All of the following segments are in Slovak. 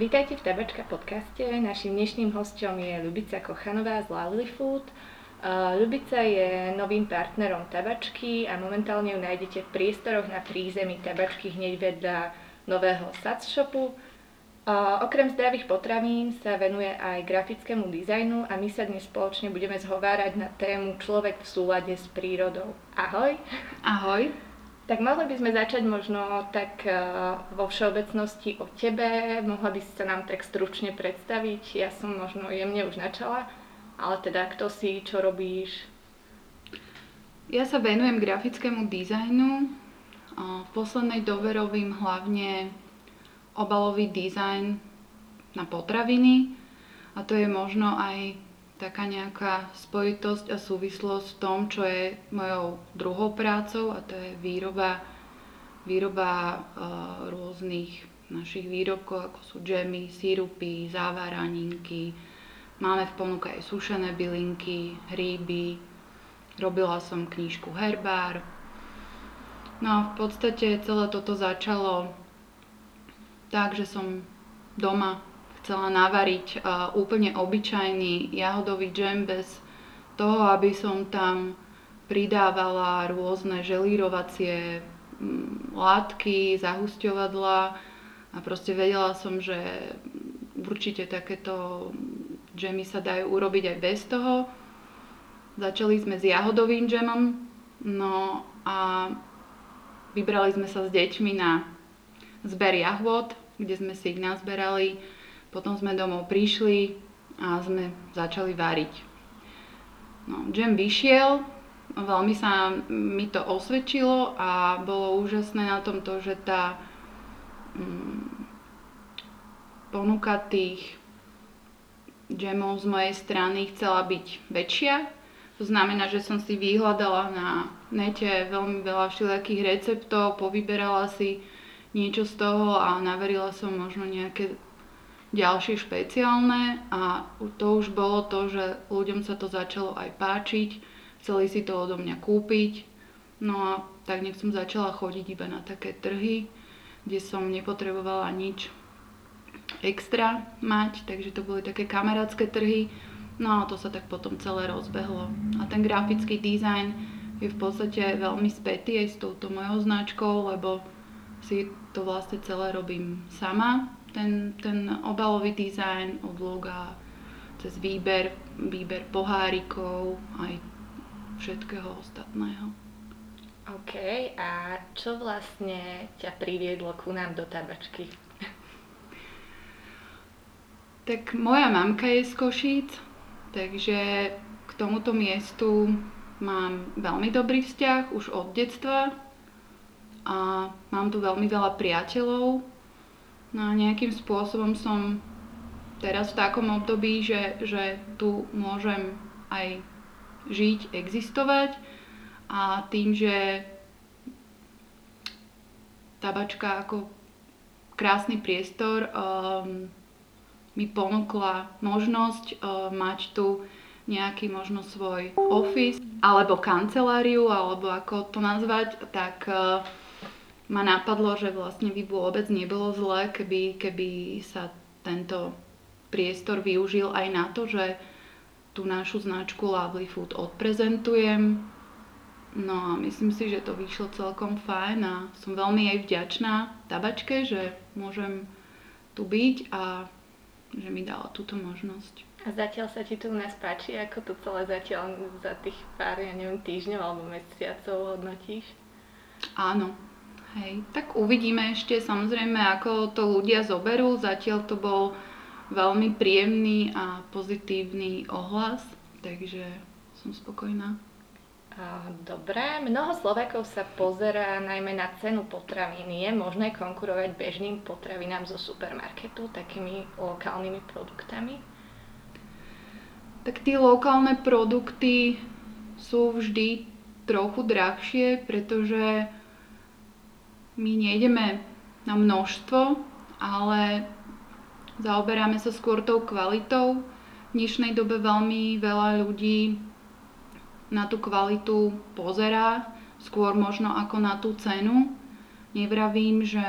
Vítajte v Tabačka podcaste. Našim dnešným hostom je Ľubica Kochanová z Lovely Food. Ľubica je novým partnerom Tabačky a momentálne ju nájdete v priestoroch na prízemí Tabačky hneď vedľa nového Sac shopu. Okrem zdravých potravín sa venuje aj grafickému dizajnu a my sa dnes spoločne budeme zhovárať na tému Človek v súlade s prírodou. Ahoj! Ahoj! Tak mohli by sme začať možno tak vo všeobecnosti o tebe. Mohla by si sa nám tak stručne predstaviť. Ja som možno jemne už načala, ale teda kto si, čo robíš? Ja sa venujem grafickému dizajnu. V poslednej dobe robím hlavne obalový dizajn na potraviny a to je možno aj taká nejaká spojitosť a súvislosť v tom, čo je mojou druhou prácou a to je výroba, výroba uh, rôznych našich výrobkov, ako sú džemy, sírupy, závaraninky. Máme v ponuke aj sušené bylinky, hríby. Robila som knížku Herbár. No a v podstate celé toto začalo tak, že som doma chcela navariť uh, úplne obyčajný jahodový džem bez toho, aby som tam pridávala rôzne želírovacie mm, látky, zahusťovadla a proste vedela som, že určite takéto džemy sa dajú urobiť aj bez toho. Začali sme s jahodovým džemom, no a vybrali sme sa s deťmi na zber jahôd kde sme si ich nazberali. Potom sme domov prišli a sme začali variť. No, džem vyšiel, veľmi sa mi to osvedčilo a bolo úžasné na tom to, že tá mm, ponuka tých džemov z mojej strany chcela byť väčšia. To znamená, že som si vyhľadala na nete veľmi veľa všelijakých receptov, povyberala si niečo z toho a naverila som možno nejaké ďalšie špeciálne a to už bolo to, že ľuďom sa to začalo aj páčiť, chceli si to odo mňa kúpiť. No a tak nech som začala chodiť iba na také trhy, kde som nepotrebovala nič extra mať, takže to boli také kamarátske trhy. No a to sa tak potom celé rozbehlo. A ten grafický dizajn je v podstate veľmi spätý aj s touto mojou značkou, lebo si to vlastne celé robím sama. Ten, ten obalový dizajn od loga cez výber, výber pohárikov aj všetkého ostatného. OK, a čo vlastne ťa priviedlo ku nám do tabačky? Tak moja mamka je z Košíc, takže k tomuto miestu mám veľmi dobrý vzťah už od detstva a mám tu veľmi veľa priateľov. No a nejakým spôsobom som teraz v takom období, že, že tu môžem aj žiť, existovať. A tým, že tabačka ako krásny priestor um, mi ponúkla možnosť uh, mať tu nejaký možno svoj office alebo kanceláriu, alebo ako to nazvať, tak uh, ma napadlo, že vlastne by vôbec nebolo zlé, keby, keby sa tento priestor využil aj na to, že tú našu značku Lovely Food odprezentujem. No a myslím si, že to vyšlo celkom fajn a som veľmi jej vďačná tabačke, že môžem tu byť a že mi dala túto možnosť. A zatiaľ sa ti tu u nás páči, ako to celé zatiaľ za tých pár, ja neviem, týždňov alebo mesiacov hodnotíš? Áno, Hej, tak uvidíme ešte samozrejme, ako to ľudia zoberú. Zatiaľ to bol veľmi príjemný a pozitívny ohlas, takže som spokojná. Dobre, mnoho Slovákov sa pozerá najmä na cenu potravín. Je možné konkurovať bežným potravinám zo supermarketu takými lokálnymi produktami? Tak tie lokálne produkty sú vždy trochu drahšie, pretože my nejdeme na množstvo, ale zaoberáme sa skôr tou kvalitou. V dnešnej dobe veľmi veľa ľudí na tú kvalitu pozerá, skôr možno ako na tú cenu. Nevravím, že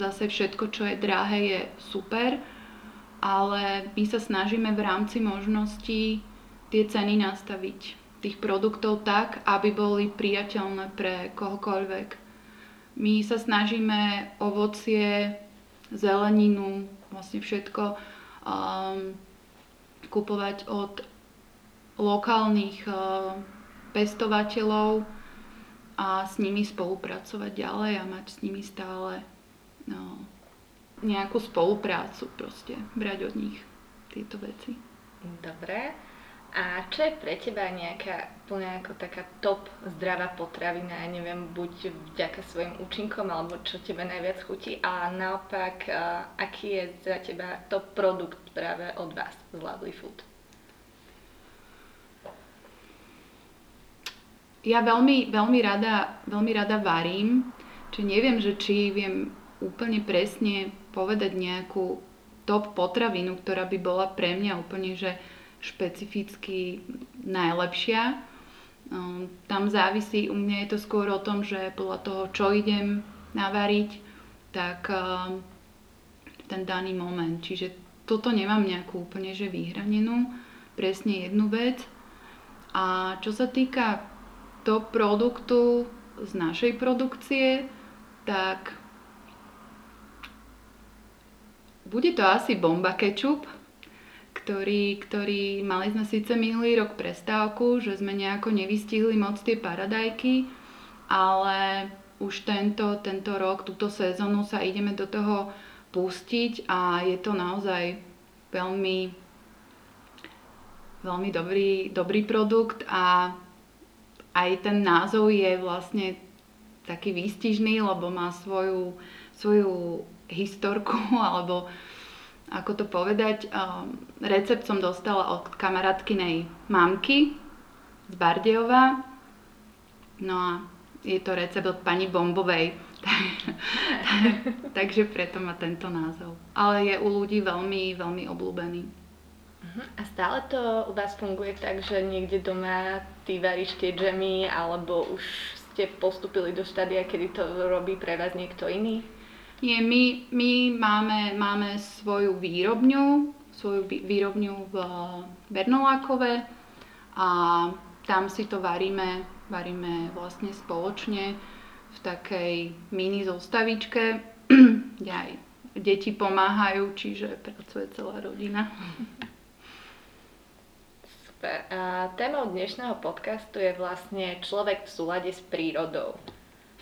zase všetko, čo je drahé, je super, ale my sa snažíme v rámci možností tie ceny nastaviť tých produktov tak, aby boli priateľné pre kohokoľvek. My sa snažíme ovocie, zeleninu, vlastne všetko um, kupovať od lokálnych uh, pestovateľov a s nimi spolupracovať ďalej a mať s nimi stále no, nejakú spoluprácu proste, brať od nich tieto veci. Dobre. A čo je pre teba nejaká úplne ako taká top zdravá potravina, ja neviem, buď vďaka svojim účinkom, alebo čo tebe najviac chutí a naopak, aký je za teba top produkt práve od vás z Lovely Food? Ja veľmi, veľmi, rada, veľmi rada varím, či neviem, že či viem úplne presne povedať nejakú top potravinu, ktorá by bola pre mňa úplne, že špecificky najlepšia. Ehm, tam závisí, u mňa je to skôr o tom, že podľa toho, čo idem navariť, tak ehm, ten daný moment. Čiže toto nemám nejakú úplne že vyhranenú, presne jednu vec. A čo sa týka to produktu z našej produkcie, tak bude to asi bomba kečup, ktorý, ktorý mali sme síce minulý rok prestávku, že sme nejako nevystihli moc tie paradajky, ale už tento, tento rok, túto sezónu sa ideme do toho pustiť a je to naozaj veľmi, veľmi dobrý, dobrý produkt a aj ten názov je vlastne taký výstižný, lebo má svoju, svoju historku alebo ako to povedať, um, recept som dostala od kamarátkynej mamky z Bardejova. No a je to recept od pani Bombovej. Takže preto má tento názov. Ale je u ľudí veľmi, veľmi obľúbený. Mhm. A stále to u vás funguje tak, že niekde doma ty varíš tie džemy, alebo už ste postupili do štádia, kedy to robí pre vás niekto iný? Nie, my, my máme, máme svoju výrobňu, svoju výrobňu v Bernolákove a tam si to varíme, varíme vlastne spoločne v takej mini zostavičke, kde aj deti pomáhajú, čiže pracuje celá rodina. Super. A témou dnešného podcastu je vlastne človek v súlade s prírodou.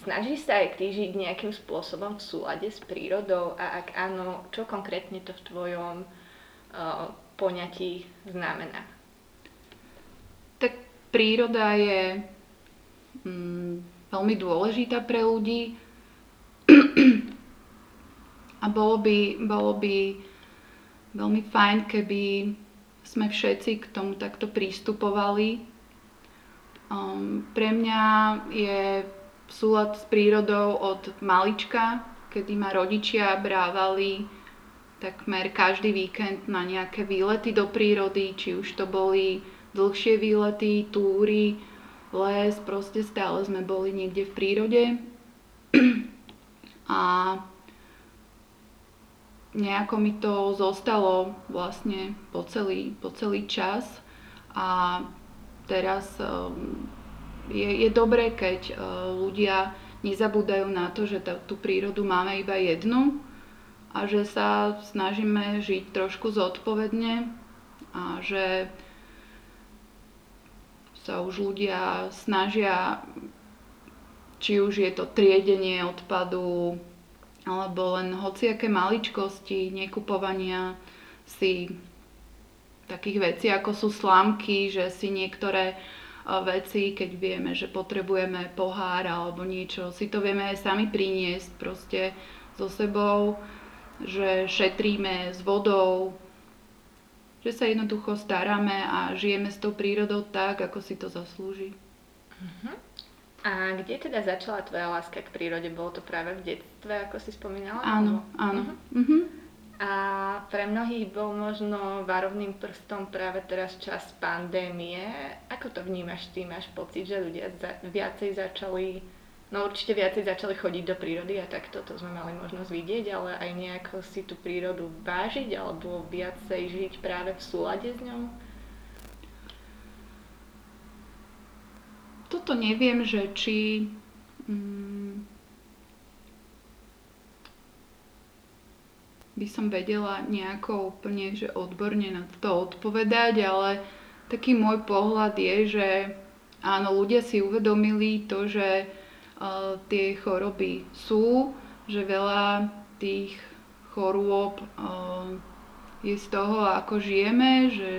Snažíš sa aj ty žiť nejakým spôsobom v súlade s prírodou a ak áno, čo konkrétne to v tvojom uh, poňatí znamená? Tak príroda je mm, veľmi dôležitá pre ľudí a bolo by, bolo by veľmi fajn, keby sme všetci k tomu takto prístupovali. Um, pre mňa je súlad s prírodou od malička, kedy ma rodičia brávali takmer každý víkend na nejaké výlety do prírody, či už to boli dlhšie výlety, túry, les, proste stále sme boli niekde v prírode. A nejako mi to zostalo vlastne po celý, po celý čas a teraz um, je, je dobré, keď uh, ľudia nezabúdajú na to, že tú prírodu máme iba jednu a že sa snažíme žiť trošku zodpovedne a že sa už ľudia snažia, či už je to triedenie odpadu, alebo len hociaké maličkosti, nekupovania si takých vecí, ako sú slámky, že si niektoré veci, keď vieme, že potrebujeme pohár alebo niečo, si to vieme aj sami priniesť proste so sebou, že šetríme s vodou, že sa jednoducho staráme a žijeme s tou prírodou tak, ako si to zaslúži. Uh-huh. A kde teda začala tvoja láska k prírode? Bolo to práve v detstve, ako si spomínala? Áno, áno. Uh-huh. Uh-huh. A pre mnohých bol možno varovným prstom práve teraz čas pandémie. Ako to vnímaš ty? Máš pocit, že ľudia za, viacej začali No určite viacej začali chodiť do prírody a tak toto sme mali možnosť vidieť, ale aj nejako si tú prírodu vážiť alebo viacej žiť práve v súlade s ňou? Toto neviem, že či mm, by som vedela nejako úplne že odborne na to odpovedať, ale taký môj pohľad je, že áno, ľudia si uvedomili to, že uh, tie choroby sú, že veľa tých chorôb uh, je z toho, ako žijeme, že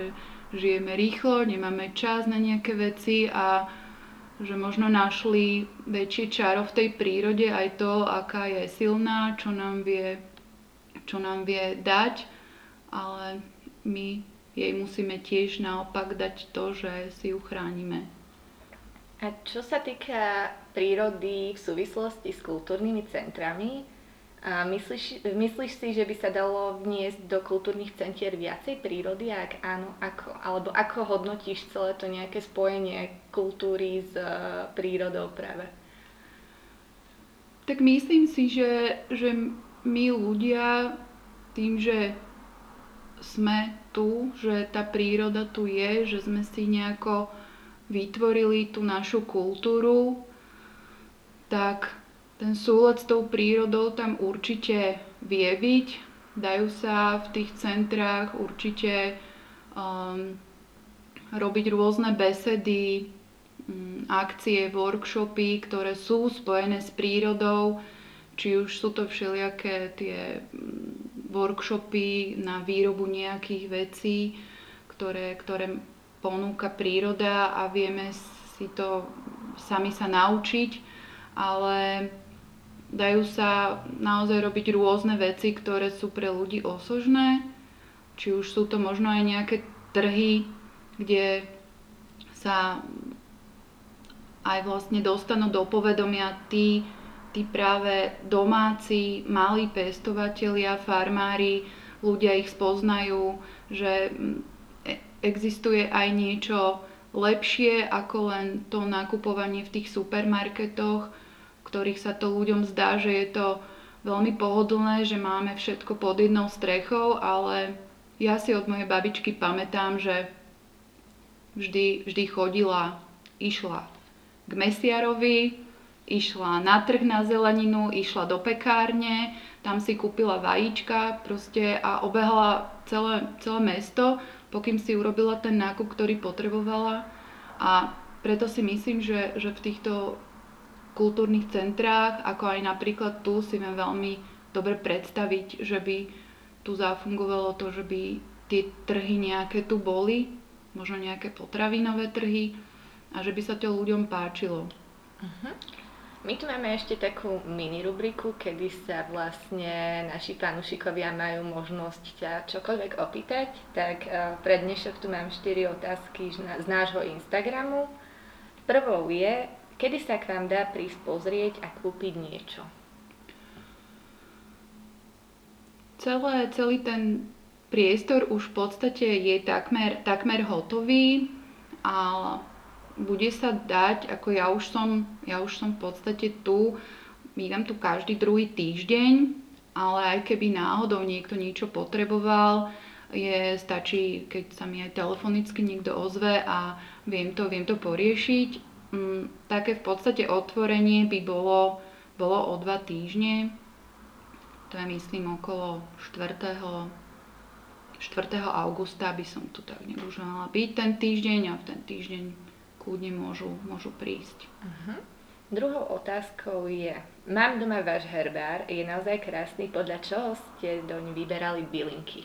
žijeme rýchlo, nemáme čas na nejaké veci a že možno našli väčšie čaro v tej prírode aj to, aká je silná, čo nám vie, čo nám vie dať, ale my jej musíme tiež naopak dať to, že si ju chránime. A čo sa týka prírody v súvislosti s kultúrnymi centrami, a myslíš, myslíš si, že by sa dalo vniesť do kultúrnych centier viacej prírody? A ak áno, ako? Alebo ako hodnotíš celé to nejaké spojenie kultúry s uh, prírodou práve? Tak myslím si, že, že my ľudia tým, že sme tu, že tá príroda tu je, že sme si nejako vytvorili tú našu kultúru, tak ten súlad s tou prírodou tam určite vie byť. Dajú sa v tých centrách určite um, robiť rôzne besedy, um, akcie, workshopy, ktoré sú spojené s prírodou, či už sú to všelijaké tie um, workshopy na výrobu nejakých vecí, ktoré, ktoré ponúka príroda a vieme si to sami sa naučiť, ale dajú sa naozaj robiť rôzne veci, ktoré sú pre ľudí osožné. Či už sú to možno aj nejaké trhy, kde sa aj vlastne dostanú do povedomia tí, tí práve domáci, malí pestovatelia, farmári, ľudia ich spoznajú, že existuje aj niečo lepšie ako len to nakupovanie v tých supermarketoch, ktorých sa to ľuďom zdá, že je to veľmi pohodlné, že máme všetko pod jednou strechou, ale ja si od mojej babičky pamätám, že vždy, vždy chodila, išla k mesiarovi, išla na trh na zeleninu, išla do pekárne, tam si kúpila vajíčka proste a obehala celé, celé mesto pokým si urobila ten nákup, ktorý potrebovala. A preto si myslím, že, že v týchto kultúrnych centrách, ako aj napríklad tu, si viem veľmi dobre predstaviť, že by tu zafungovalo to, že by tie trhy nejaké tu boli, možno nejaké potravinové trhy a že by sa to ľuďom páčilo. Uh-huh. My tu máme ešte takú mini rubriku, kedy sa vlastne naši fanúšikovia majú možnosť ťa čokoľvek opýtať. Tak uh, pre dnešok tu mám 4 otázky z nášho Instagramu. Prvou je, kedy sa k vám dá prísť pozrieť a kúpiť niečo? Celé, celý ten priestor už v podstate je takmer, takmer hotový a bude sa dať, ako ja už som, ja už som v podstate tu, bývam tu každý druhý týždeň, ale aj keby náhodou niekto niečo potreboval, je, stačí, keď sa mi aj telefonicky niekto ozve a viem to, viem to poriešiť. Mm, také v podstate otvorenie by bolo, bolo o dva týždne. To je myslím okolo 4. 4. augusta by som tu tak nejak byť ten týždeň a v ten týždeň kľudne môžu, môžu prísť. Uh-huh. Druhou otázkou je, mám doma váš herbár, je naozaj krásny, podľa čoho ste doň vyberali bylinky?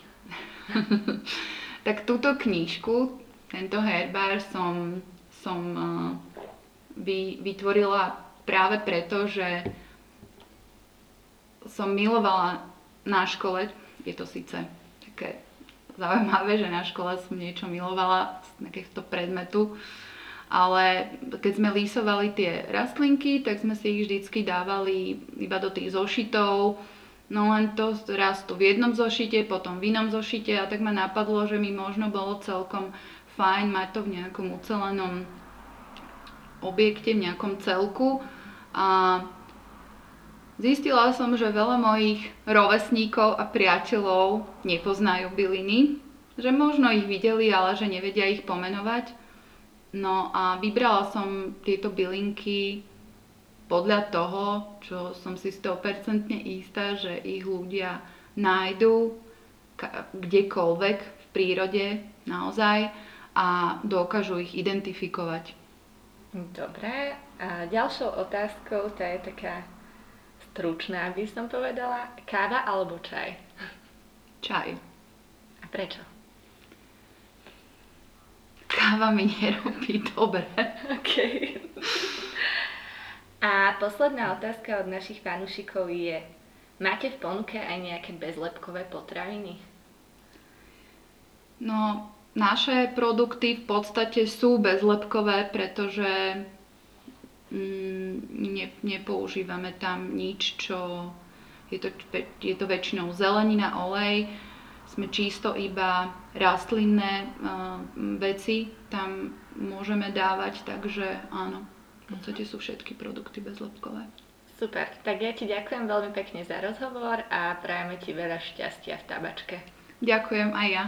tak túto knížku, tento herbár som, som uh, vy, vytvorila práve preto, že som milovala na škole, je to síce také zaujímavé, že na škole som niečo milovala z takéhto predmetu, ale keď sme lísovali tie rastlinky, tak sme si ich vždycky dávali iba do tých zošitov, no len to raz tu v jednom zošite, potom v inom zošite. A tak ma napadlo, že mi možno bolo celkom fajn mať to v nejakom ucelenom objekte, v nejakom celku. A zistila som, že veľa mojich rovesníkov a priateľov nepoznajú byliny, že možno ich videli, ale že nevedia ich pomenovať. No a vybrala som tieto bylinky podľa toho, čo som si 100% istá, že ich ľudia nájdú kdekoľvek v prírode naozaj a dokážu ich identifikovať. Dobre, a ďalšou otázkou, tá je taká stručná, by som povedala, káva alebo čaj? Čaj. A prečo? Káva mi nerobí dobre. OK. A posledná otázka od našich fanúšikov je, máte v ponuke aj nejaké bezlepkové potraviny? No, naše produkty v podstate sú bezlepkové, pretože mm, ne, nepoužívame tam nič, čo je to, je to väčšinou zelenina, olej, sme čisto iba rastlinné uh, veci tam môžeme dávať, takže áno, v podstate sú všetky produkty bezlepkové. Super, tak ja ti ďakujem veľmi pekne za rozhovor a prajeme ti veľa šťastia v tabačke. Ďakujem aj ja.